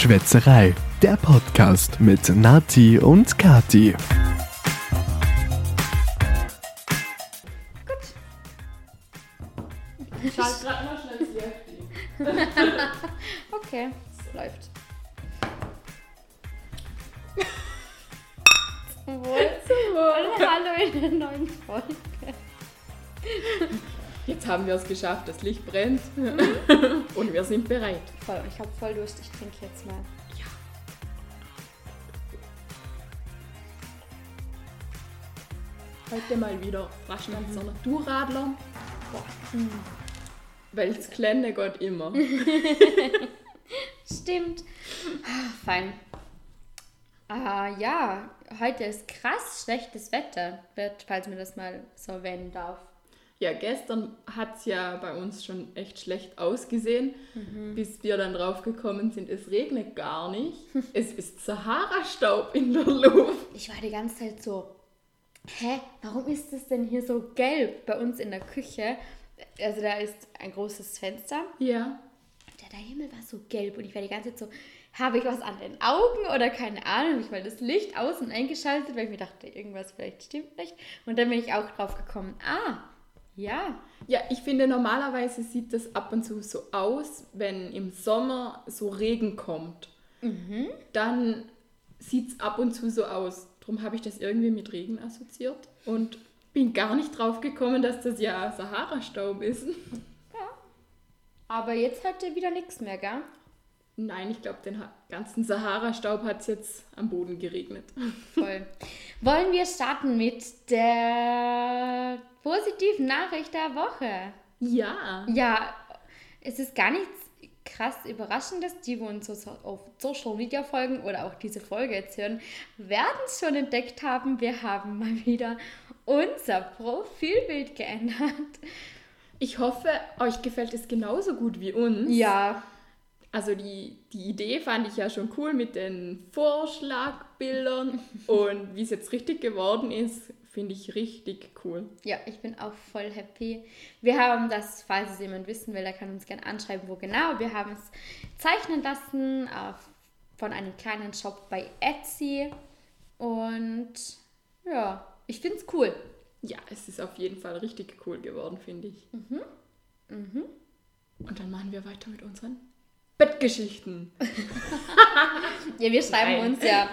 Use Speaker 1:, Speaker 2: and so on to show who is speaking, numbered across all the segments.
Speaker 1: Schwätzerei, der Podcast mit Nati und Kati.
Speaker 2: Haben wir es geschafft, das Licht brennt und wir sind bereit.
Speaker 3: Voll, ich habe voll Durst, ich trinke jetzt mal.
Speaker 2: Ja. Heute mal wieder Flaschenganzer Naturradler.
Speaker 3: Hm.
Speaker 2: Welches klenne Gott immer.
Speaker 3: Stimmt. Ah, Fein. Ah, ja, heute ist krass schlechtes Wetter, wird, falls man das mal so erwähnen darf.
Speaker 2: Ja, gestern hat es ja bei uns schon echt schlecht ausgesehen, bis wir dann drauf gekommen sind, es regnet gar nicht. es ist Sahara-Staub in der Luft.
Speaker 3: Ich war die ganze Zeit so, hä, warum ist das denn hier so gelb bei uns in der Küche? Also da ist ein großes Fenster
Speaker 2: Ja.
Speaker 3: der, der Himmel war so gelb und ich war die ganze Zeit so, habe ich was an den Augen oder keine Ahnung, ich mal das Licht aus und eingeschaltet, weil ich mir dachte, irgendwas vielleicht stimmt nicht. Und dann bin ich auch drauf gekommen, ah, ja,
Speaker 2: Ja, ich finde, normalerweise sieht das ab und zu so aus, wenn im Sommer so Regen kommt. Dann sieht es ab und zu so aus. Darum habe ich das irgendwie mit Regen assoziiert und bin gar nicht drauf gekommen, dass das ja Sahara-Staub ist.
Speaker 3: aber jetzt hat er wieder nichts mehr, gell?
Speaker 2: Nein, ich glaube, den ganzen Sahara-Staub hat es jetzt am Boden geregnet.
Speaker 3: Voll. Wollen wir starten mit der positiven Nachricht der Woche?
Speaker 2: Ja.
Speaker 3: Ja, es ist gar nichts krass Überraschendes. Die, die uns so auf Social Media folgen oder auch diese Folge jetzt hören, werden es schon entdeckt haben. Wir haben mal wieder unser Profilbild geändert.
Speaker 2: Ich hoffe, euch gefällt es genauso gut wie uns.
Speaker 3: Ja,
Speaker 2: Also die, die Idee fand ich ja schon cool mit den Vorschlagbildern und wie es jetzt richtig geworden ist, finde ich richtig cool.
Speaker 3: ja, ich bin auch voll happy. Wir haben das, falls es jemand wissen will, der kann uns gerne anschreiben, wo genau. Wir haben es zeichnen lassen äh, von einem kleinen Shop bei Etsy. Und ja, ich finde es cool.
Speaker 2: Ja, es ist auf jeden Fall richtig cool geworden, finde ich.
Speaker 3: Mhm.
Speaker 2: Und dann machen wir weiter mit unseren Bettgeschichten.
Speaker 3: Ja, wir schreiben
Speaker 2: Nein.
Speaker 3: uns ja.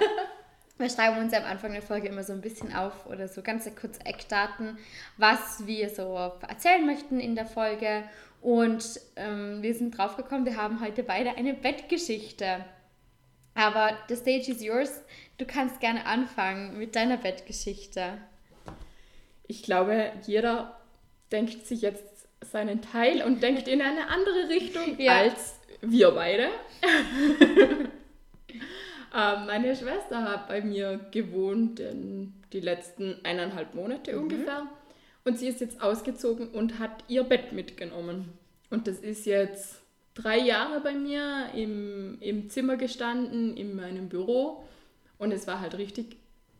Speaker 3: Wir schreiben uns ja am Anfang der Folge immer so ein bisschen auf oder so ganz kurz Eckdaten, was wir so erzählen möchten in der Folge. Und ähm, wir sind draufgekommen, wir haben heute beide eine Bettgeschichte. Aber the stage is yours. Du kannst gerne anfangen mit deiner Bettgeschichte.
Speaker 2: Ich glaube, jeder denkt sich jetzt seinen Teil und denkt in eine andere Richtung
Speaker 3: Ja.
Speaker 2: als wir beide. ähm, meine Schwester hat bei mir gewohnt in die letzten eineinhalb Monate ungefähr. Und sie ist jetzt ausgezogen und hat ihr Bett mitgenommen. Und das ist jetzt drei Jahre bei mir im, im Zimmer gestanden, in meinem Büro. Und es war halt richtig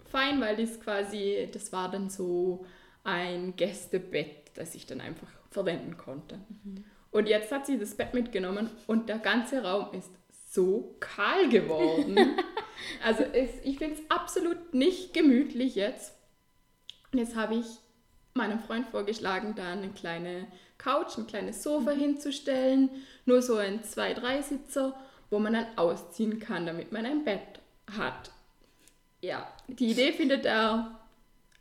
Speaker 2: fein, weil das quasi, das war dann so ein Gästebett, das ich dann einfach verwenden konnte. Und jetzt hat sie das Bett mitgenommen und der ganze Raum ist so kahl geworden. also es, ich finde es absolut nicht gemütlich jetzt. Und jetzt habe ich meinem Freund vorgeschlagen, da eine kleine Couch, ein kleines Sofa hinzustellen, nur so ein 2-3-Sitzer, wo man dann ausziehen kann, damit man ein Bett hat. Ja, die Idee findet er,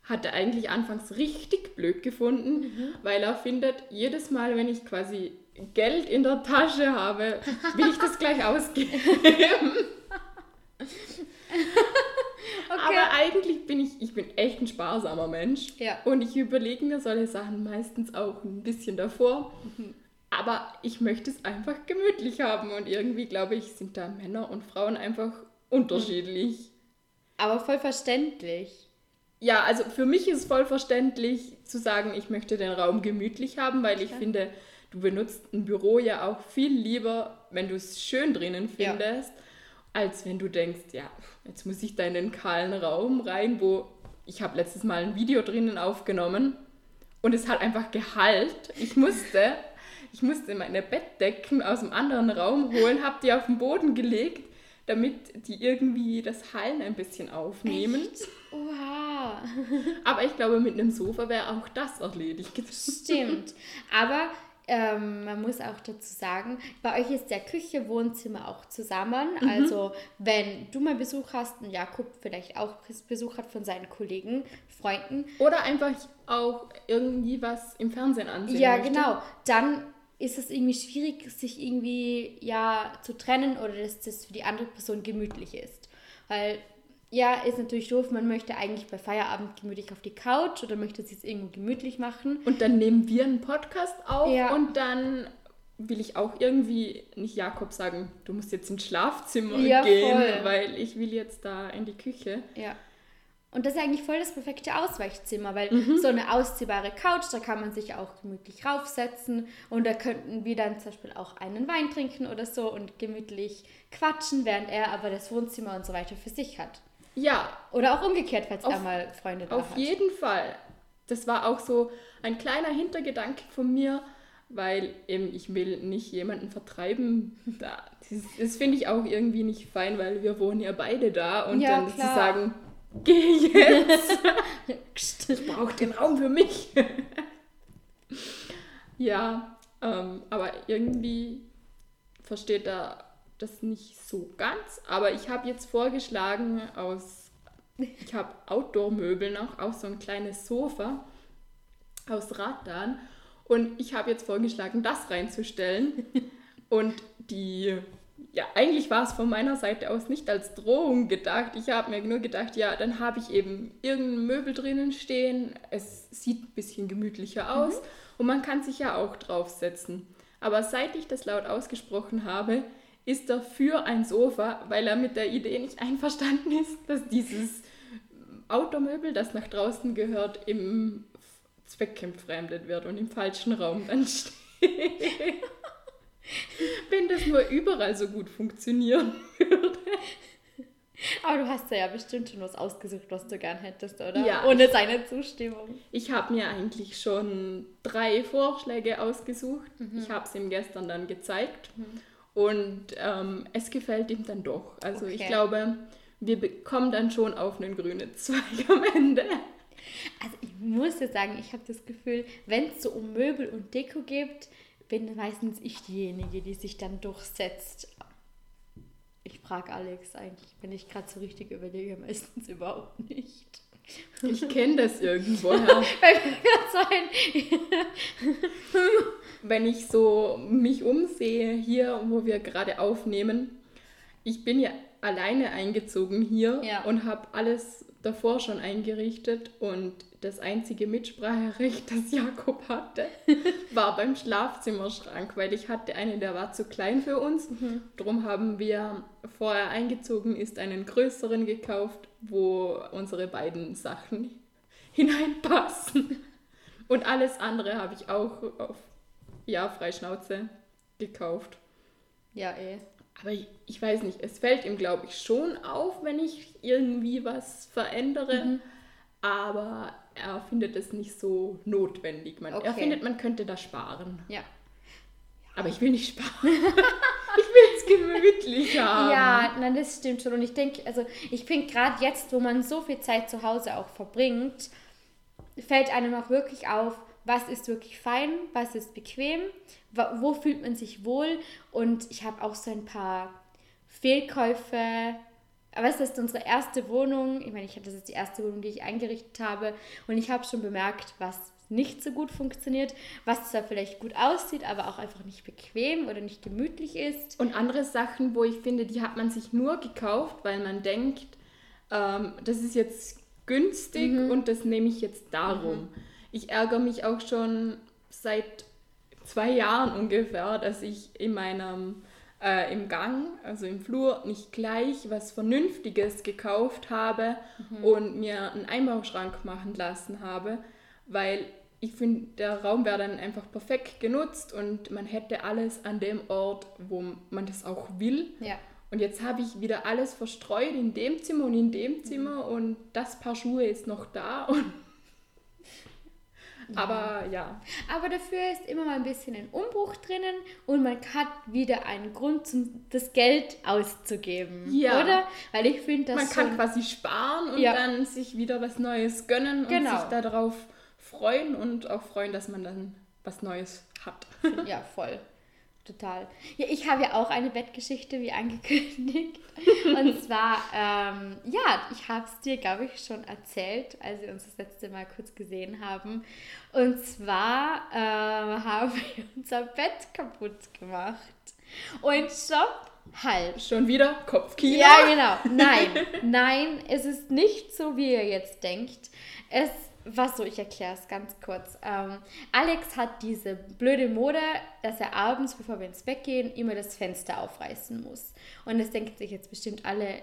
Speaker 2: hat er eigentlich anfangs richtig blöd gefunden, weil er findet, jedes Mal, wenn ich quasi Geld in der Tasche habe, will ich das gleich ausgeben. Aber eigentlich bin ich, ich bin echt ein sparsamer Mensch.
Speaker 3: Ja.
Speaker 2: Und ich überlege mir solche Sachen meistens auch ein bisschen davor. Aber ich möchte es einfach gemütlich haben. Und irgendwie, glaube ich, sind da Männer und Frauen einfach unterschiedlich.
Speaker 3: Aber voll verständlich.
Speaker 2: Ja, also für mich ist es voll verständlich zu sagen, ich möchte den Raum gemütlich haben, weil ich finde, du benutzt ein Büro ja auch viel lieber, wenn du es schön drinnen
Speaker 3: Ja.
Speaker 2: findest, als wenn du denkst, ja, jetzt muss ich da in den kahlen Raum rein, wo ich habe letztes Mal ein Video drinnen aufgenommen und es hat einfach Gehalt. Ich musste, ich musste meine Bettdecken aus dem anderen Raum holen, habe die auf den Boden gelegt, damit die irgendwie das Hallen ein bisschen aufnehmen.
Speaker 3: Echt?
Speaker 2: Aber ich glaube, mit einem Sofa wäre auch das erledigt.
Speaker 3: Stimmt. Aber ähm, man muss auch dazu sagen, bei euch ist der Küche, Wohnzimmer auch zusammen.
Speaker 2: Mhm.
Speaker 3: Also wenn du mal Besuch hast und Jakob vielleicht auch Besuch hat von seinen Kollegen, Freunden.
Speaker 2: Oder einfach auch irgendwie was im Fernsehen ansehen
Speaker 3: Ja,
Speaker 2: möchte.
Speaker 3: genau. Dann ist es irgendwie schwierig, sich irgendwie ja zu trennen oder dass das für die andere Person gemütlich ist. Weil ja, ist natürlich doof, man möchte eigentlich bei Feierabend gemütlich auf die Couch oder möchte es sich irgendwo gemütlich machen.
Speaker 2: Und dann nehmen wir einen Podcast auf
Speaker 3: Ja.
Speaker 2: und dann will ich auch irgendwie nicht Jakob sagen, du musst jetzt ins Schlafzimmer
Speaker 3: Ja,
Speaker 2: gehen,
Speaker 3: voll.
Speaker 2: weil ich will jetzt da in die Küche.
Speaker 3: Ja. Und das ist eigentlich voll das perfekte Ausweichzimmer, weil
Speaker 2: Mhm.
Speaker 3: so eine ausziehbare Couch, da kann man sich auch gemütlich raufsetzen und da könnten wir dann zum Beispiel auch einen Wein trinken oder so und gemütlich quatschen, während er aber das Wohnzimmer und so weiter für sich hat.
Speaker 2: Ja,
Speaker 3: Oder auch umgekehrt, falls
Speaker 2: Auf-
Speaker 3: er mal Freunde da
Speaker 2: Auf
Speaker 3: hat.
Speaker 2: jeden Fall. Das war auch so ein kleiner Hintergedanke von mir, weil eben ich will nicht jemanden vertreiben. Da, das das finde ich auch irgendwie nicht fein, weil wir wohnen ja beide da und
Speaker 3: Ja,
Speaker 2: dann
Speaker 3: klar.
Speaker 2: zu sagen, geh jetzt, ich brauche den Raum für mich. ja, ähm, aber irgendwie versteht er das nicht so ganz. Aber ich habe jetzt vorgeschlagen aus, ich habe Outdoor-Möbel noch, auch so ein kleines Sofa aus Rattan. Und ich habe jetzt vorgeschlagen, das reinzustellen. Und die, ja, eigentlich war es von meiner Seite aus nicht als Drohung gedacht. Ich habe mir nur gedacht, ja, dann habe ich eben irgendein Möbel drinnen stehen. Es sieht ein bisschen gemütlicher aus und man kann sich ja auch draufsetzen. Aber seit ich das laut ausgesprochen habe, ist er für ein Sofa, weil er mit der Idee nicht einverstanden ist, dass dieses Outdoor-Möbel, das nach draußen gehört, im zweckentfremdet wird und im falschen Raum dann steht. Wenn das nur überall so gut funktionieren würde.
Speaker 3: Aber du hast ja bestimmt schon was ausgesucht, was du gern hättest, oder?
Speaker 2: Ja.
Speaker 3: Ohne seine Zustimmung.
Speaker 2: Ich habe mir eigentlich schon drei Vorschläge ausgesucht.
Speaker 3: Mhm.
Speaker 2: Ich habe es ihm gestern dann gezeigt und ähm, es gefällt ihm dann doch. Also ich
Speaker 3: Okay.
Speaker 2: glaube, wir bekommen dann schon auf einen grünen Zweig am Ende.
Speaker 3: Also ich muss ja sagen, ich habe das Gefühl, wenn es so um Möbel und Deko geht, bin meistens ich diejenige, die sich dann durchsetzt. Ich frage Alex eigentlich, wenn ich gerade so richtig überlege, meistens überhaupt nicht.
Speaker 2: Ich kenne das irgendwoher.
Speaker 3: Weil grad so ein
Speaker 2: wenn ich so mich umsehe hier, wo wir gerade aufnehmen, ich bin ja alleine eingezogen hier
Speaker 3: Ja.
Speaker 2: und habe alles davor schon eingerichtet und das einzige Mitspracherecht, das Jakob hatte, war beim Schlafzimmerschrank, weil ich hatte einen, der war zu klein für uns. Drum haben wir, bevor er eingezogen ist, einen größeren gekauft, wo unsere beiden Sachen hineinpassen. Und alles andere habe ich auch auf ja, Freischnauze gekauft.
Speaker 3: Ja, eh.
Speaker 2: Aber ich, ich weiß nicht, es fällt ihm, glaube ich, schon auf, wenn ich irgendwie was verändere.
Speaker 3: Mhm.
Speaker 2: Aber er findet es nicht so notwendig. Man, Er
Speaker 3: Okay.
Speaker 2: findet, man könnte da sparen.
Speaker 3: Ja.
Speaker 2: Aber ich will nicht sparen. ich will es gemütlich haben.
Speaker 3: Ja, nein, das stimmt schon. Und ich denke, also ich finde gerade jetzt, wo man so viel Zeit zu Hause auch verbringt, fällt einem auch wirklich auf, was ist wirklich fein, was ist bequem, wo fühlt man sich wohl. Und ich habe auch so ein paar Fehlkäufe. Aber es ist unsere erste Wohnung. Ich meine, ich das ist die erste Wohnung, die ich eingerichtet habe. Und ich habe schon bemerkt, was nicht so gut funktioniert, was zwar vielleicht gut aussieht, aber auch einfach nicht bequem oder nicht gemütlich ist.
Speaker 2: Und andere Sachen, wo ich finde, die hat man sich nur gekauft, weil man denkt, ähm, das ist jetzt günstig
Speaker 3: Mhm.
Speaker 2: und das nehme ich jetzt darum. Ich ärgere mich auch schon seit zwei Jahren ungefähr, dass ich in meinem äh, im Gang, also im Flur, nicht gleich was Vernünftiges gekauft habe
Speaker 3: Mhm.
Speaker 2: und mir einen Einbauschrank machen lassen habe, weil ich finde, der Raum wäre dann einfach perfekt genutzt und man hätte alles an dem Ort, wo man das auch will.
Speaker 3: Ja.
Speaker 2: Und jetzt habe ich wieder alles verstreut in dem Zimmer und in
Speaker 3: Mhm.
Speaker 2: dem Zimmer und das Paar Schuhe ist noch da. Und Aber ja.
Speaker 3: Aber dafür ist immer mal ein bisschen ein Umbruch drinnen und man hat wieder einen Grund, zum, das Geld auszugeben.
Speaker 2: Ja.
Speaker 3: Oder? Weil ich finde, dass
Speaker 2: Man kann quasi sparen und
Speaker 3: Ja.
Speaker 2: dann sich wieder was Neues gönnen und
Speaker 3: Genau.
Speaker 2: sich darauf freuen und auch freuen, dass man dann was Neues hat.
Speaker 3: Ja, voll. Total. Ja, ich habe ja auch eine Bettgeschichte, wie angekündigt. Und zwar, ähm, ja, ich habe es dir, glaube ich, schon erzählt, als wir uns das letzte Mal kurz gesehen haben. Und zwar ähm, haben wir unser Bett kaputt gemacht. Und stopp, halt.
Speaker 2: Schon wieder Kopfkino.
Speaker 3: Ja, genau. Nein, nein, es ist nicht so, wie ihr jetzt denkt. Es war so, ich erkläre es ganz kurz. Ähm, Alex hat diese blöde Mode, dass er abends, bevor wir ins Bett gehen, immer das Fenster aufreißen muss. Und das denken sich jetzt bestimmt alle,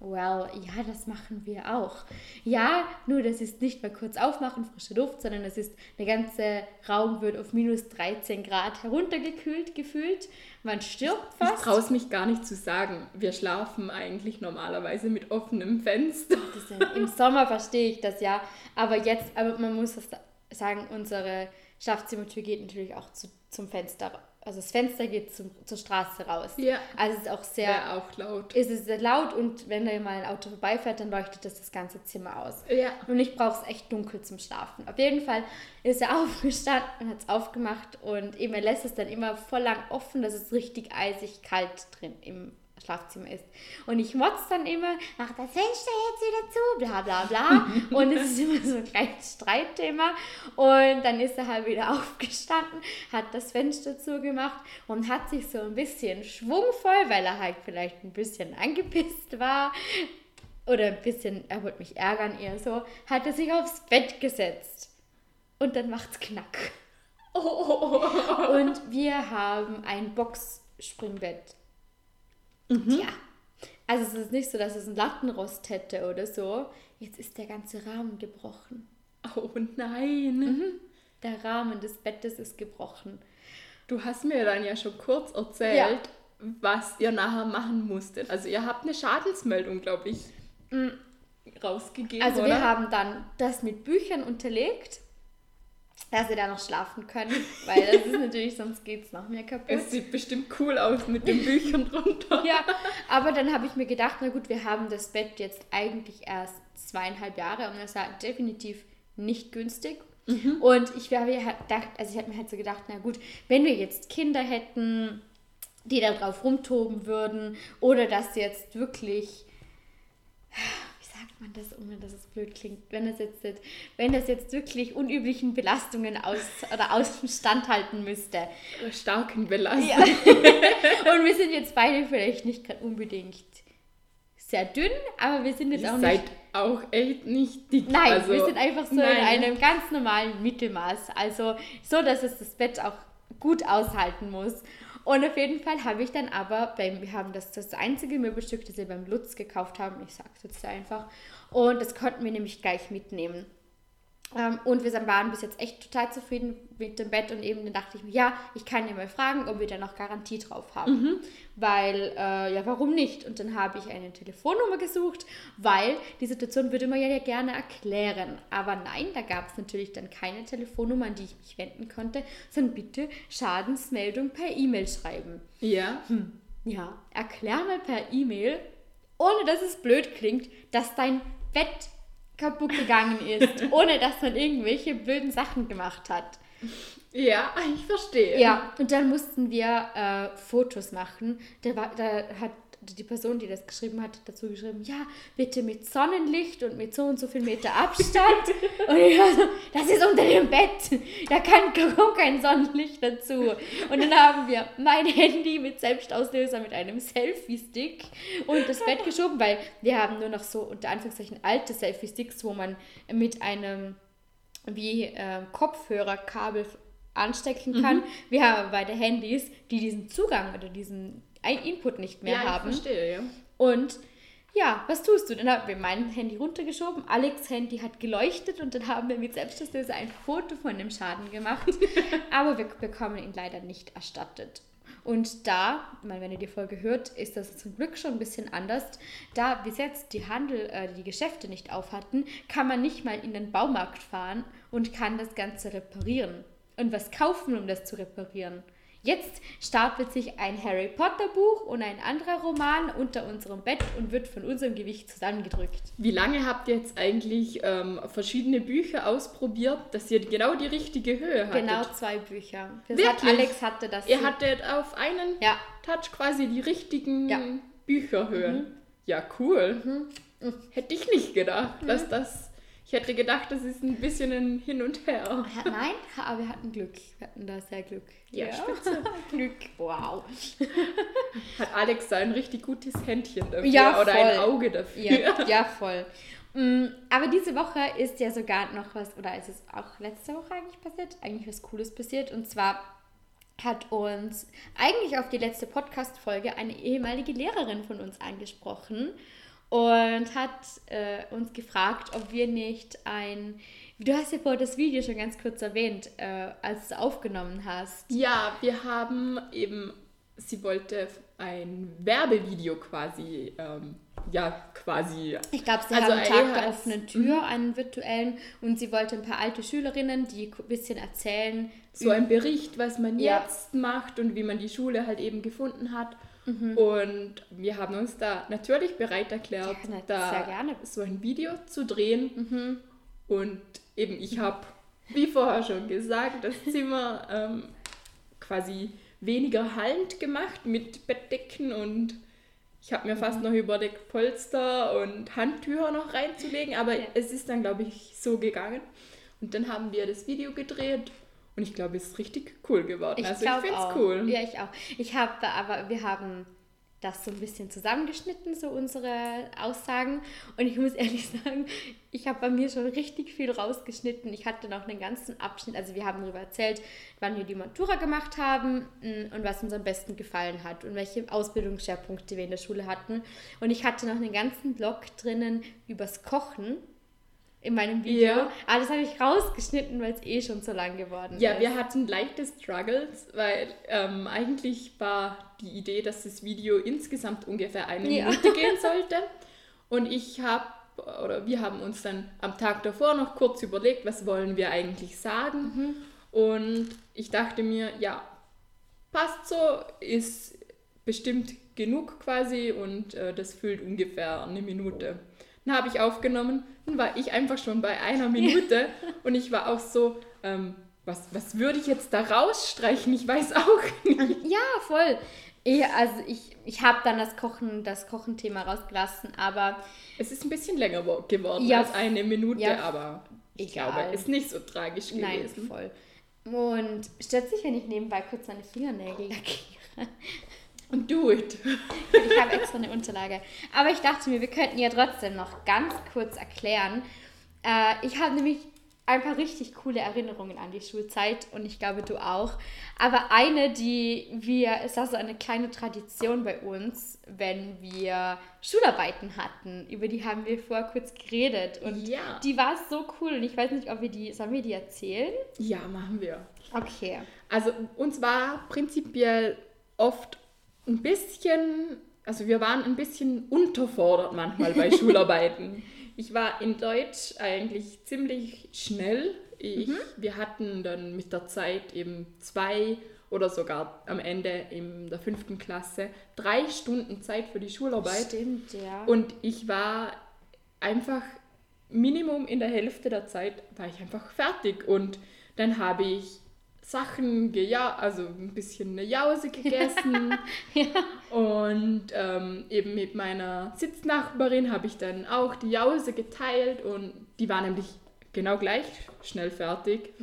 Speaker 3: well, ja, das machen wir auch. Ja, nur das ist nicht mal kurz aufmachen, frische Luft, sondern es ist, der ganze Raum wird auf minus 13 Grad heruntergekühlt gefühlt. Man stirbt
Speaker 2: Ich
Speaker 3: fast.
Speaker 2: traue es mich gar nicht zu sagen. Wir schlafen eigentlich normalerweise mit offenem Fenster.
Speaker 3: Das Im Sommer verstehe ich das ja, aber jetzt, aber man muss das sagen, unsere Schlafzimmertür geht natürlich auch zu, zum Fenster. Also das Fenster geht zum, zur Straße raus.
Speaker 2: Ja.
Speaker 3: Also es ist auch sehr,
Speaker 2: Wäre auch laut.
Speaker 3: ist es sehr laut und wenn da mal ein Auto vorbeifährt, dann leuchtet das das ganze Zimmer aus.
Speaker 2: Ja.
Speaker 3: Und ich brauche es echt dunkel zum Schlafen. Auf jeden Fall ist er aufgestanden und hat es aufgemacht und eben er lässt es dann immer voll lang offen, dass es richtig eisig kalt drin im Schlafzimmer ist. Und ich motz dann immer, mach das Fenster jetzt wieder zu, bla bla bla. und es ist immer so ein kleines Streitthema. Und dann ist er halt wieder aufgestanden, hat das Fenster zugemacht und hat sich so ein bisschen schwungvoll, weil er halt vielleicht ein bisschen angepisst war, oder ein bisschen, er wollte mich ärgern eher so, hat er sich aufs Bett gesetzt. Und dann macht's knack. Und wir haben ein Boxspringbett. Ja. Also es ist nicht so, dass es einen Lattenrost hätte oder so. Jetzt ist der ganze Rahmen gebrochen.
Speaker 2: Oh nein.
Speaker 3: Der Rahmen des Bettes ist gebrochen.
Speaker 2: Du hast mir dann ja schon kurz erzählt,
Speaker 3: Ja.
Speaker 2: was ihr nachher machen musstet. Also ihr habt eine Schadensmeldung, glaube ich, rausgegeben,
Speaker 3: Also
Speaker 2: oder?
Speaker 3: wir haben dann das mit Büchern unterlegt, dass wir da noch schlafen können, weil das ist natürlich, sonst geht's noch mehr kaputt.
Speaker 2: es sieht bestimmt cool aus mit den Büchern drunter.
Speaker 3: Ja, aber dann habe ich mir gedacht, na gut, wir haben das Bett jetzt eigentlich erst zweieinhalb Jahre und das war definitiv nicht günstig. Und ich habe mir halt gedacht, also ich habe mir halt so gedacht, na gut, wenn wir jetzt Kinder hätten, die da drauf rumtoben würden oder das jetzt wirklich, sagt man das, ohne dass es blöd klingt, wenn das jetzt, wenn das jetzt wirklich unüblichen Belastungen aus oder aus dem Stand halten müsste.
Speaker 2: Starken Belastung.
Speaker 3: Ja. Und wir sind jetzt beide vielleicht nicht gerade unbedingt sehr dünn, aber wir sind jetzt
Speaker 2: Ihr
Speaker 3: auch
Speaker 2: seid
Speaker 3: nicht.
Speaker 2: auch echt nicht dick.
Speaker 3: Nein,
Speaker 2: also,
Speaker 3: wir sind einfach so
Speaker 2: nein.
Speaker 3: in einem ganz normalen Mittelmaß. Also so, dass es das Bett auch gut aushalten muss. Und auf jeden Fall habe ich dann aber, beim, wir haben das, das einzige Möbelstück, das wir beim Lutz gekauft haben, ich sage es jetzt einfach, und das konnten wir nämlich gleich mitnehmen. Ähm, und wir waren bis jetzt echt total zufrieden mit dem Bett und eben dann dachte ich mir, ja, ich kann ja mal fragen, ob wir da noch Garantie drauf haben. Weil, äh, ja, warum nicht? Und dann habe ich eine Telefonnummer gesucht, weil die Situation würde man ja, ja gerne erklären. Aber nein, da gab es natürlich dann keine Telefonnummer, an die ich mich wenden konnte, sondern bitte Schadensmeldung per E-Mail schreiben.
Speaker 2: Ja,
Speaker 3: Ja, erklär mal per E-Mail, ohne dass es blöd klingt, dass dein Bett kaputt gegangen ist, ohne dass man irgendwelche blöden Sachen gemacht hat.
Speaker 2: ja, ich verstehe.
Speaker 3: Ja, und dann mussten wir äh, Fotos machen. Da, war, da hat die Person, die das geschrieben hat, dazu geschrieben, ja, bitte mit Sonnenlicht und mit so und so viel Meter Abstand. und ich war so, das ist unter dem Bett. Da kann, kommt kein Sonnenlicht dazu. Und dann haben wir mein Handy mit Selbstauslöser mit einem Selfie-Stick und das Bett geschoben, weil wir haben nur noch so unter Anführungszeichen alte Selfie-Sticks, wo man mit einem wie äh, Kopfhörerkabel anstecken kann. Wir haben beide Handys, die diesen Zugang oder diesen ein Input nicht mehr
Speaker 2: ja,
Speaker 3: haben.
Speaker 2: ich verstehe, ja.
Speaker 3: Und ja, was tust du? Dann haben wir mein Handy runtergeschoben, Alex Handy hat geleuchtet und dann haben wir mit Selbstauslöser ein Foto von dem Schaden gemacht. Aber wir bekommen ihn leider nicht erstattet. Und da, mal wenn ihr die Folge hört, ist das zum Glück schon ein bisschen anders. Da bis jetzt die Handel, äh, die Geschäfte nicht auf hatten, kann man nicht mal in den Baumarkt fahren und kann das Ganze reparieren. Und was kaufen, um das zu reparieren? Jetzt stapelt sich ein Harry Potter Buch und ein anderer Roman unter unserem Bett und wird von unserem Gewicht zusammengedrückt.
Speaker 2: Wie lange habt ihr jetzt eigentlich ähm, verschiedene Bücher ausprobiert, dass ihr genau die richtige Höhe hattet?
Speaker 3: Genau zwei Bücher. Das
Speaker 2: Wirklich?
Speaker 3: hat Alex hatte das.
Speaker 2: Ihr hattet auf einen
Speaker 3: Ja.
Speaker 2: Touch quasi die richtigen
Speaker 3: Ja. Mhm.
Speaker 2: Bücherhöhen. Ja, cool. Hätte ich nicht gedacht,
Speaker 3: Mhm.
Speaker 2: dass das. Ich hätte gedacht, das ist ein bisschen ein Hin und Her.
Speaker 3: Ja, Nein, aber wir hatten Glück. Wir hatten da sehr Glück.
Speaker 2: Ja, spitze.
Speaker 3: Glück, wow.
Speaker 2: Hat Alex da ein richtig gutes Händchen dafür
Speaker 3: Ja,
Speaker 2: oder ein. Auge dafür.
Speaker 3: Ja, ja voll. Mm, Aber diese Woche ist ja sogar noch was, oder ist es auch letzte Woche eigentlich passiert? Eigentlich was Cooles passiert. Und zwar hat uns eigentlich auf die letzte Podcast-Folge eine ehemalige Lehrerin von uns angesprochen und hat äh, uns gefragt, ob wir nicht ein. Du hast ja vorher das Video schon ganz kurz erwähnt, äh, als du es aufgenommen hast.
Speaker 2: Ja, wir haben eben, sie wollte ein Werbevideo quasi, ähm, ja, quasi.
Speaker 3: Ich glaube, sie
Speaker 2: Also
Speaker 3: haben Tag der offenen Tür, einen virtuellen, und sie wollte ein paar alte Schülerinnen, die ein bisschen erzählen.
Speaker 2: So ein Bericht, was man
Speaker 3: Ja.
Speaker 2: jetzt macht und wie man die Schule halt eben gefunden hat.
Speaker 3: Mhm.
Speaker 2: Und wir haben uns da natürlich bereit erklärt,
Speaker 3: Ja,
Speaker 2: da.
Speaker 3: Mhm.
Speaker 2: so ein Video zu drehen. Und eben, ich habe, wie vorher schon gesagt, das Zimmer ähm, quasi weniger hallend gemacht mit Bettdecken und ich habe mir
Speaker 3: Mhm.
Speaker 2: fast noch überlegt, Polster und Handtücher noch reinzulegen, aber
Speaker 3: Ja.
Speaker 2: es ist dann, glaube ich, so gegangen. Und dann haben wir das Video gedreht und ich glaube, es ist richtig cool geworden.
Speaker 3: Ich
Speaker 2: also ich finde es cool.
Speaker 3: Ja, ich auch. Ich habe aber, wir haben das so ein bisschen zusammengeschnitten, so unsere Aussagen. Und ich muss ehrlich sagen, ich habe bei mir schon richtig viel rausgeschnitten. Ich hatte noch einen ganzen Abschnitt, also wir haben darüber erzählt, wann wir die Matura gemacht haben mm, und was uns am besten gefallen hat und welche Ausbildungsschwerpunkte wir in der Schule hatten. Und ich hatte noch einen ganzen Blog drinnen übers Kochen in meinem Video.
Speaker 2: Ja.
Speaker 3: Aber das habe ich rausgeschnitten, weil es eh schon so lang geworden
Speaker 2: Ja,
Speaker 3: ist.
Speaker 2: wir hatten leichte Struggles, weil ähm, eigentlich war die Idee, dass das Video insgesamt ungefähr eine
Speaker 3: Ja.
Speaker 2: Minute gehen sollte. Und ich habe, oder wir haben uns dann am Tag davor noch kurz überlegt, was wollen wir eigentlich sagen.
Speaker 3: Mhm.
Speaker 2: Und ich dachte mir, ja, passt so, ist bestimmt genug quasi und äh, das füllt ungefähr eine Minute. Dann habe ich aufgenommen, dann war ich einfach schon bei einer Minute und ich war auch so, ähm, was, was würde ich jetzt da rausstreichen? Ich weiß auch nicht.
Speaker 3: Ja, voll. Ich, also ich, ich habe dann das Kochen, das Kochenthema rausgelassen, aber
Speaker 2: Es ist ein bisschen länger wo- geworden
Speaker 3: Ja,
Speaker 2: als eine Minute,
Speaker 3: ja,
Speaker 2: aber ich
Speaker 3: egal.
Speaker 2: glaube, ist nicht so tragisch
Speaker 3: nein,
Speaker 2: gewesen.
Speaker 3: voll. Und stört sich, wenn ich nebenbei kurz meine Fingernägel lackiere.
Speaker 2: Und do it.
Speaker 3: Ich habe extra eine Unterlage. Aber ich dachte mir, wir könnten ja trotzdem noch ganz kurz erklären. Äh, ich habe nämlich ein paar richtig coole Erinnerungen an die Schulzeit und ich glaube, du auch. Aber eine, die wir, es war so eine kleine Tradition bei uns, wenn wir Schularbeiten hatten, über die haben wir vorher kurz geredet und
Speaker 2: Ja.
Speaker 3: die war so cool und ich weiß nicht, ob wir die, sollen wir die erzählen?
Speaker 2: Ja, machen wir.
Speaker 3: Okay.
Speaker 2: Also uns war prinzipiell oft ein bisschen, also wir waren ein bisschen unterfordert manchmal bei Schularbeiten. Ich war in Deutsch eigentlich ziemlich schnell. Ich, Wir hatten dann mit der Zeit eben zwei oder sogar am Ende in der fünften Klasse drei Stunden Zeit für die Schularbeit.
Speaker 3: Stimmt, ja.
Speaker 2: Und ich war einfach Minimum in der Hälfte der Zeit war ich einfach fertig und dann habe ich Sachen, geja also ein bisschen eine Jause gegessen und ähm, eben mit meiner Sitznachbarin habe ich dann auch die Jause geteilt und die war nämlich genau gleich schnell fertig.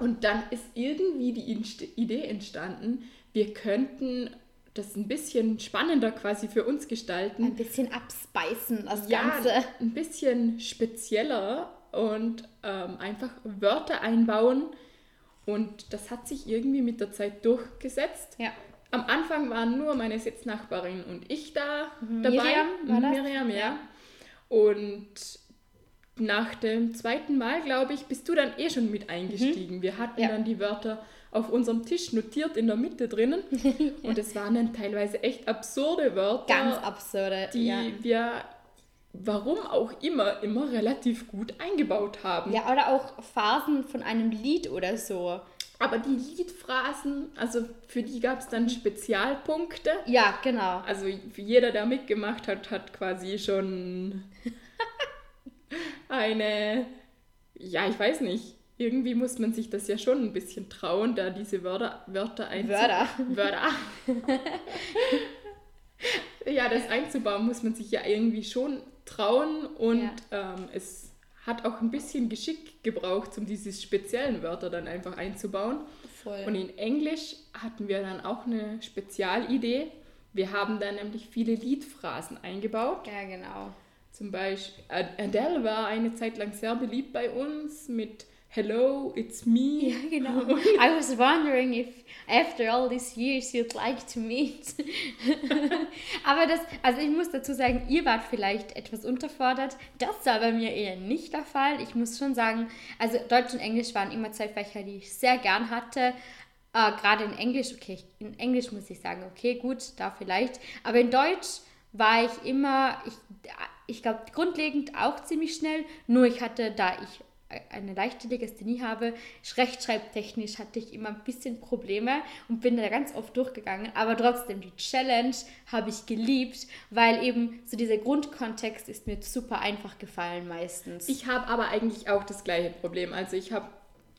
Speaker 2: Und dann ist irgendwie die Inst Idee entstanden, wir könnten das ein bisschen spannender quasi für uns gestalten.
Speaker 3: ein bisschen abspeisen, das
Speaker 2: ja,
Speaker 3: Ganze.
Speaker 2: ein bisschen spezieller und ähm, einfach Wörter einbauen. Und das hat sich irgendwie mit der Zeit durchgesetzt.
Speaker 3: Ja.
Speaker 2: Am Anfang waren nur meine Sitznachbarin und ich da dabei.
Speaker 3: Miriam war das?
Speaker 2: Miriam, ja. Und nach dem zweiten Mal, glaube ich, bist du dann eh schon mit eingestiegen. Wir hatten
Speaker 3: Mhm. Ja.
Speaker 2: dann die Wörter auf unserem Tisch notiert in der Mitte drinnen. Und es waren dann teilweise echt absurde Wörter.
Speaker 3: Ganz absurde,
Speaker 2: die
Speaker 3: ja.
Speaker 2: wir, warum auch immer, immer relativ gut eingebaut haben.
Speaker 3: Ja, oder auch Phasen von einem Lied oder so.
Speaker 2: Aber die Liedphrasen, also für die gab es dann Spezialpunkte.
Speaker 3: Ja, genau.
Speaker 2: Also jeder, der mitgemacht hat, hat quasi schon eine, ja, ich weiß nicht. Irgendwie muss man sich das ja schon ein bisschen trauen, da diese Wörter, Wörter einzubauen.
Speaker 3: Wörter.
Speaker 2: Wörter. ja, das einzubauen muss man sich ja irgendwie schon trauen und ähm, es hat auch ein bisschen Geschick gebraucht, um diese speziellen Wörter dann einfach einzubauen.
Speaker 3: Voll.
Speaker 2: Und in Englisch hatten wir dann auch eine Spezialidee. Wir haben dann nämlich viele Liedphrasen eingebaut.
Speaker 3: Ja, genau.
Speaker 2: Zum Beispiel, Adele war eine Zeit lang sehr beliebt bei uns mit Hello, it's me.
Speaker 3: Ja, genau. I was wondering if after all these years you'd like to meet. aber das, also ich muss dazu sagen, ihr wart vielleicht etwas unterfordert. Das war bei mir eher nicht der Fall. Ich muss schon sagen, also Deutsch und Englisch waren immer zwei Fächer, die ich sehr gern hatte. Äh, Gerade in Englisch, okay, in Englisch muss ich sagen, okay, gut, da vielleicht. Aber in Deutsch war ich immer, ich, ich glaube, grundlegend auch ziemlich schnell. Nur ich hatte, da ich eine leichte Legasthenie habe, rechtschreibtechnisch hatte ich immer ein bisschen Probleme und bin da ganz oft durchgegangen. Aber trotzdem, die Challenge habe ich geliebt, weil eben so dieser Grundkontext ist mir super einfach gefallen meistens.
Speaker 2: Ich habe aber eigentlich auch das gleiche Problem. Also ich habe,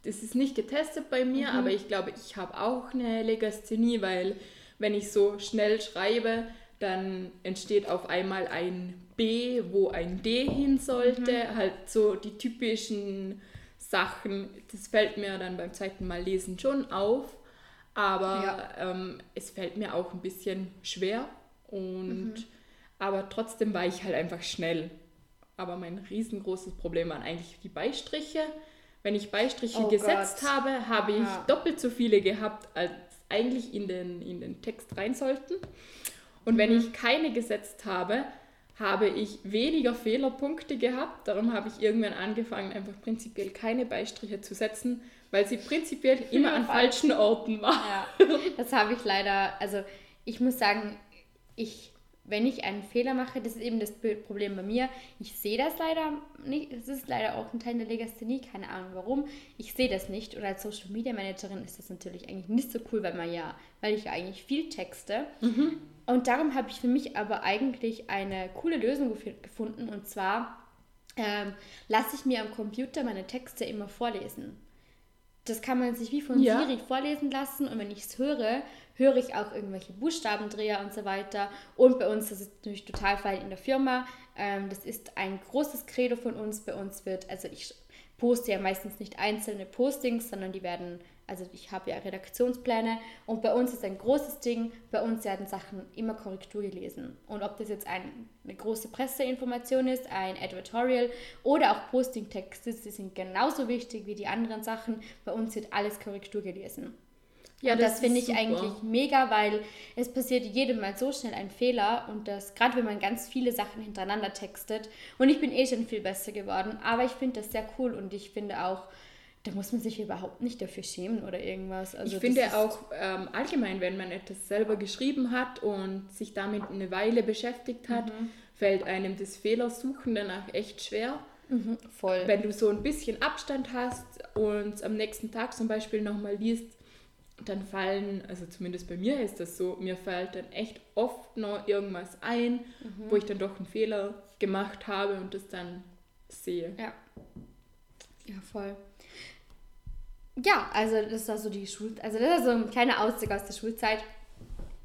Speaker 2: das ist nicht getestet bei mir,
Speaker 3: Mhm.
Speaker 2: aber ich glaube, ich habe auch eine Legasthenie, weil wenn ich so schnell schreibe, dann entsteht auf einmal ein B, wo ein D hin sollte.
Speaker 3: Mhm.
Speaker 2: Halt so die typischen Sachen. Das fällt mir dann beim zweiten Mal lesen schon auf. Aber ähm, es fällt mir auch ein bisschen schwer. Und
Speaker 3: Mhm.
Speaker 2: aber trotzdem war ich halt einfach schnell. Aber mein riesengroßes Problem waren eigentlich die Beistriche. Wenn ich Beistriche
Speaker 3: Oh
Speaker 2: gesetzt
Speaker 3: Gott.
Speaker 2: habe, habe ich
Speaker 3: Ja.
Speaker 2: doppelt so viele gehabt, als eigentlich in den, in den Text rein sollten. Und wenn ich keine gesetzt habe, habe ich weniger Fehlerpunkte gehabt. Darum habe ich irgendwann angefangen, einfach prinzipiell keine Beistriche zu setzen, weil sie prinzipiell immer an falschen Orten waren.
Speaker 3: Ja, das habe ich leider, also ich muss sagen, ich, wenn ich einen Fehler mache, das ist eben das Problem bei mir, ich sehe das leider nicht, das ist leider auch ein Teil der Legasthenie, keine Ahnung warum, ich sehe das nicht und als Social Media Managerin ist das natürlich eigentlich nicht so cool, weil man ja, weil ich ja eigentlich viel texte und darum habe ich für mich aber eigentlich eine coole Lösung gef- gefunden und zwar ähm, lasse ich mir am Computer meine Texte immer vorlesen. Das kann man sich wie von
Speaker 2: Ja.
Speaker 3: Siri vorlesen lassen und wenn ich es höre, höre ich auch irgendwelche Buchstabendreher und so weiter. Und bei uns, das ist natürlich total fein in der Firma, ähm, das ist ein großes Credo von uns. Bei uns wird, also ich poste ja meistens nicht einzelne Postings, sondern die werden, also ich habe ja Redaktionspläne und bei uns ist ein großes Ding, bei uns werden Sachen immer Korrektur gelesen. Und ob das jetzt ein, eine große Presseinformation ist, ein Editorial oder auch Postingtexte, die sind genauso wichtig wie die anderen Sachen. Bei uns wird alles Korrektur gelesen.
Speaker 2: Ja,
Speaker 3: und das,
Speaker 2: ist
Speaker 3: finde ich
Speaker 2: super.
Speaker 3: eigentlich mega, weil es passiert jedem mal so schnell ein Fehler und das, gerade wenn man ganz viele Sachen hintereinander textet. Und ich bin eh schon viel besser geworden, aber ich finde das sehr cool und ich finde auch, da muss man sich überhaupt nicht dafür schämen oder irgendwas. Also
Speaker 2: ich finde auch ähm, allgemein, wenn man etwas selber geschrieben hat und sich damit eine Weile beschäftigt hat,
Speaker 3: Mhm.
Speaker 2: fällt einem das Fehlersuchen danach echt schwer.
Speaker 3: Mhm, voll.
Speaker 2: Wenn du so ein bisschen Abstand hast und am nächsten Tag zum Beispiel nochmal liest, dann fallen, also zumindest bei mir ist das so, mir fällt dann echt oft noch irgendwas ein,
Speaker 3: Mhm.
Speaker 2: wo ich dann doch einen Fehler gemacht habe und das dann sehe.
Speaker 3: Ja. Ja, voll. Ja, also das war so die Schul... Also das ist so ein kleiner Auszug aus der Schulzeit.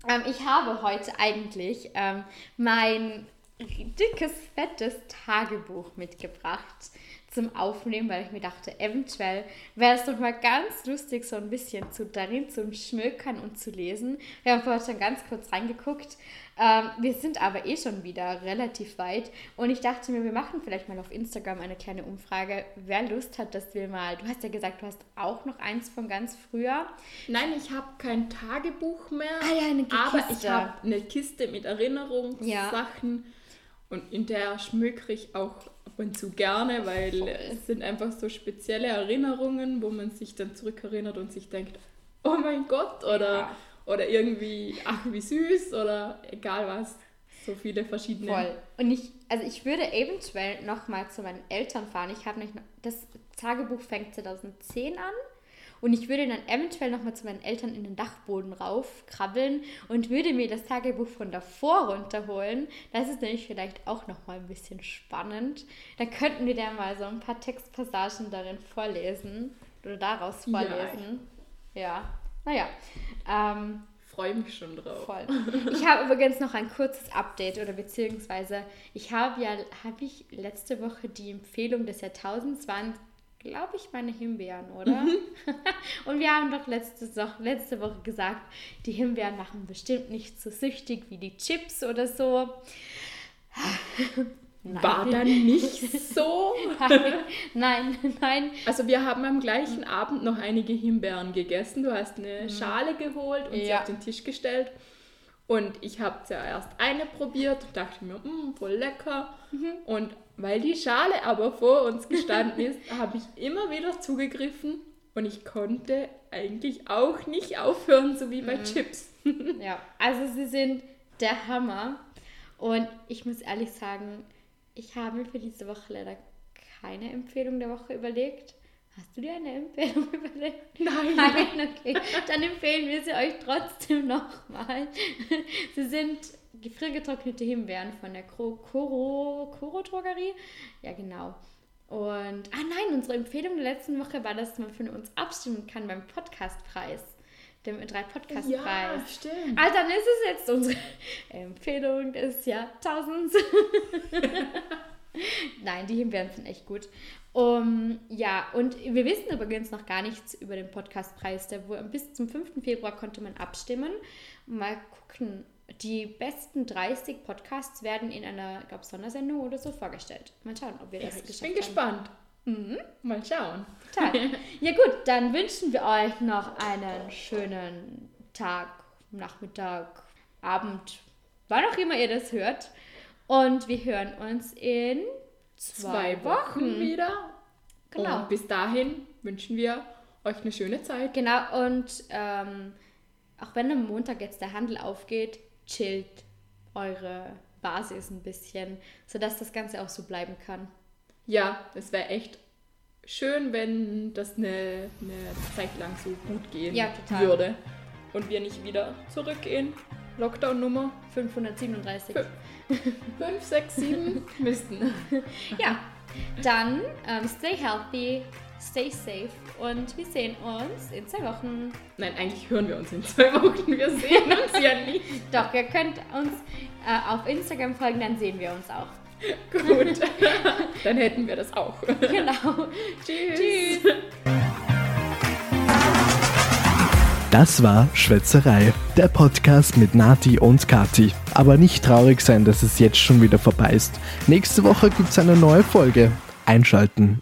Speaker 3: Ähm, ich habe heute eigentlich ähm, mein dickes, fettes Tagebuch mitgebracht zum Aufnehmen, weil ich mir dachte, eventuell wäre es doch mal ganz lustig, so ein bisschen zu darin zu schmökern und zu lesen. Wir haben vorher schon ganz kurz reingeguckt. Ähm, wir sind aber eh schon wieder relativ weit und ich dachte mir, wir machen vielleicht mal auf Instagram eine kleine Umfrage, wer Lust hat, dass wir mal, du hast ja gesagt, du hast auch noch eins von ganz früher.
Speaker 2: Nein, ich habe kein Tagebuch mehr,
Speaker 3: Ah ja, eine
Speaker 2: aber ich habe eine Kiste mit Erinnerungssachen
Speaker 3: Ja.
Speaker 2: und in der schmökere ich auch ab und zu gerne, weil
Speaker 3: Voll.
Speaker 2: es sind einfach so spezielle Erinnerungen, wo man sich dann zurückerinnert und sich denkt, oh mein Gott oder,
Speaker 3: Ja.
Speaker 2: oder irgendwie, ach wie süß oder egal was. So viele verschiedene.
Speaker 3: Voll. Und ich, also ich würde eventuell nochmal zu meinen Eltern fahren. Ich habe nicht, das Tagebuch fängt 2010 an. Und ich würde dann eventuell nochmal zu meinen Eltern in den Dachboden raufkrabbeln und würde mir das Tagebuch von davor runterholen. Das ist nämlich vielleicht auch nochmal ein bisschen spannend. Dann könnten wir da mal so ein paar Textpassagen darin vorlesen oder daraus
Speaker 2: Ja.
Speaker 3: vorlesen. Ja, naja. Ähm,
Speaker 2: Freue mich schon drauf.
Speaker 3: Voll. Ich habe übrigens noch ein kurzes Update oder beziehungsweise ich habe ja, habe ich letzte Woche die Empfehlung des Jahrtausends waren, glaube ich, meine Himbeeren, oder? Und wir haben doch letzte, Woche- letzte Woche gesagt, die Himbeeren machen bestimmt nicht so süchtig wie die Chips oder so. Nein.
Speaker 2: War dann nicht so?
Speaker 3: nein, nein.
Speaker 2: Also wir haben am gleichen Abend noch einige Himbeeren gegessen. Du hast eine Schale geholt und sie
Speaker 3: Mhm. Ja.
Speaker 2: auf den Tisch gestellt. Und ich habe zuerst eine probiert und dachte mir, "Mm, voll lecker.
Speaker 3: Mhm.
Speaker 2: Und weil die Schale aber vor uns gestanden ist, habe ich immer wieder zugegriffen und ich konnte eigentlich auch nicht aufhören, so wie bei
Speaker 3: Mhm.
Speaker 2: Chips.
Speaker 3: Ja, also sie sind der Hammer. Und ich muss ehrlich sagen, ich habe mir für diese Woche leider keine Empfehlung der Woche überlegt. Hast du dir eine Empfehlung überlegt?
Speaker 2: Nein.
Speaker 3: Nein, okay. Dann empfehlen wir sie euch trotzdem nochmal. Sie sind gefriergetrocknete Himbeeren von der Koro, Koro Drogerie. Ja, genau. Und, ah nein, unsere Empfehlung der letzten Woche war, dass man für uns abstimmen kann beim Podcastpreis. Dem drei Podcastpreis.
Speaker 2: Ja, stimmt.
Speaker 3: Ah, dann ist es jetzt unsere Empfehlung des Jahrtausends. Nein, die Himbeeren sind echt gut. Um, ja, und wir wissen übrigens noch gar nichts über den Podcastpreis. Der bis zum 5. Februar konnte man abstimmen. Mal gucken. Die besten 30 Podcasts werden in einer, glaube Sondersendung oder so vorgestellt. Mal schauen, ob wir
Speaker 2: Ja,
Speaker 3: das
Speaker 2: ich
Speaker 3: geschafft
Speaker 2: bin
Speaker 3: haben.
Speaker 2: gespannt. Mhm. Mal schauen.
Speaker 3: Total. Ja gut, dann wünschen wir euch noch einen schönen Tag, Nachmittag, Abend, wann auch immer ihr das hört. Und wir hören uns in zwei,
Speaker 2: Zwei Wochen wieder.
Speaker 3: Genau.
Speaker 2: Und bis dahin wünschen wir euch eine schöne Zeit.
Speaker 3: Genau, und ähm, auch wenn am Montag jetzt der Handel aufgeht, chillt eure Basis ein bisschen, sodass das Ganze auch so bleiben kann.
Speaker 2: Ja, es wäre echt schön, wenn das eine, eine Zeit lang so gut gehen
Speaker 3: Ja, total.
Speaker 2: würde. Und wir nicht wieder zurück in Lockdown-Nummer
Speaker 3: 537.
Speaker 2: 5, 6, 7 müssten.
Speaker 3: Ja, dann ähm, stay healthy, stay safe und wir sehen uns in zwei Wochen.
Speaker 2: Nein, eigentlich hören wir uns in zwei Wochen. Wir sehen uns ja nicht.
Speaker 3: Doch, ihr könnt uns äh, auf Instagram folgen, dann sehen wir uns auch.
Speaker 2: Gut. Dann hätten wir das auch.
Speaker 3: Genau.
Speaker 2: Tschüss.
Speaker 3: Tschüss.
Speaker 1: Das war Schwätzerei, der Podcast mit Nati und Kati. Aber nicht traurig sein, dass es jetzt schon wieder vorbei ist. Nächste Woche gibt's eine neue Folge. Einschalten.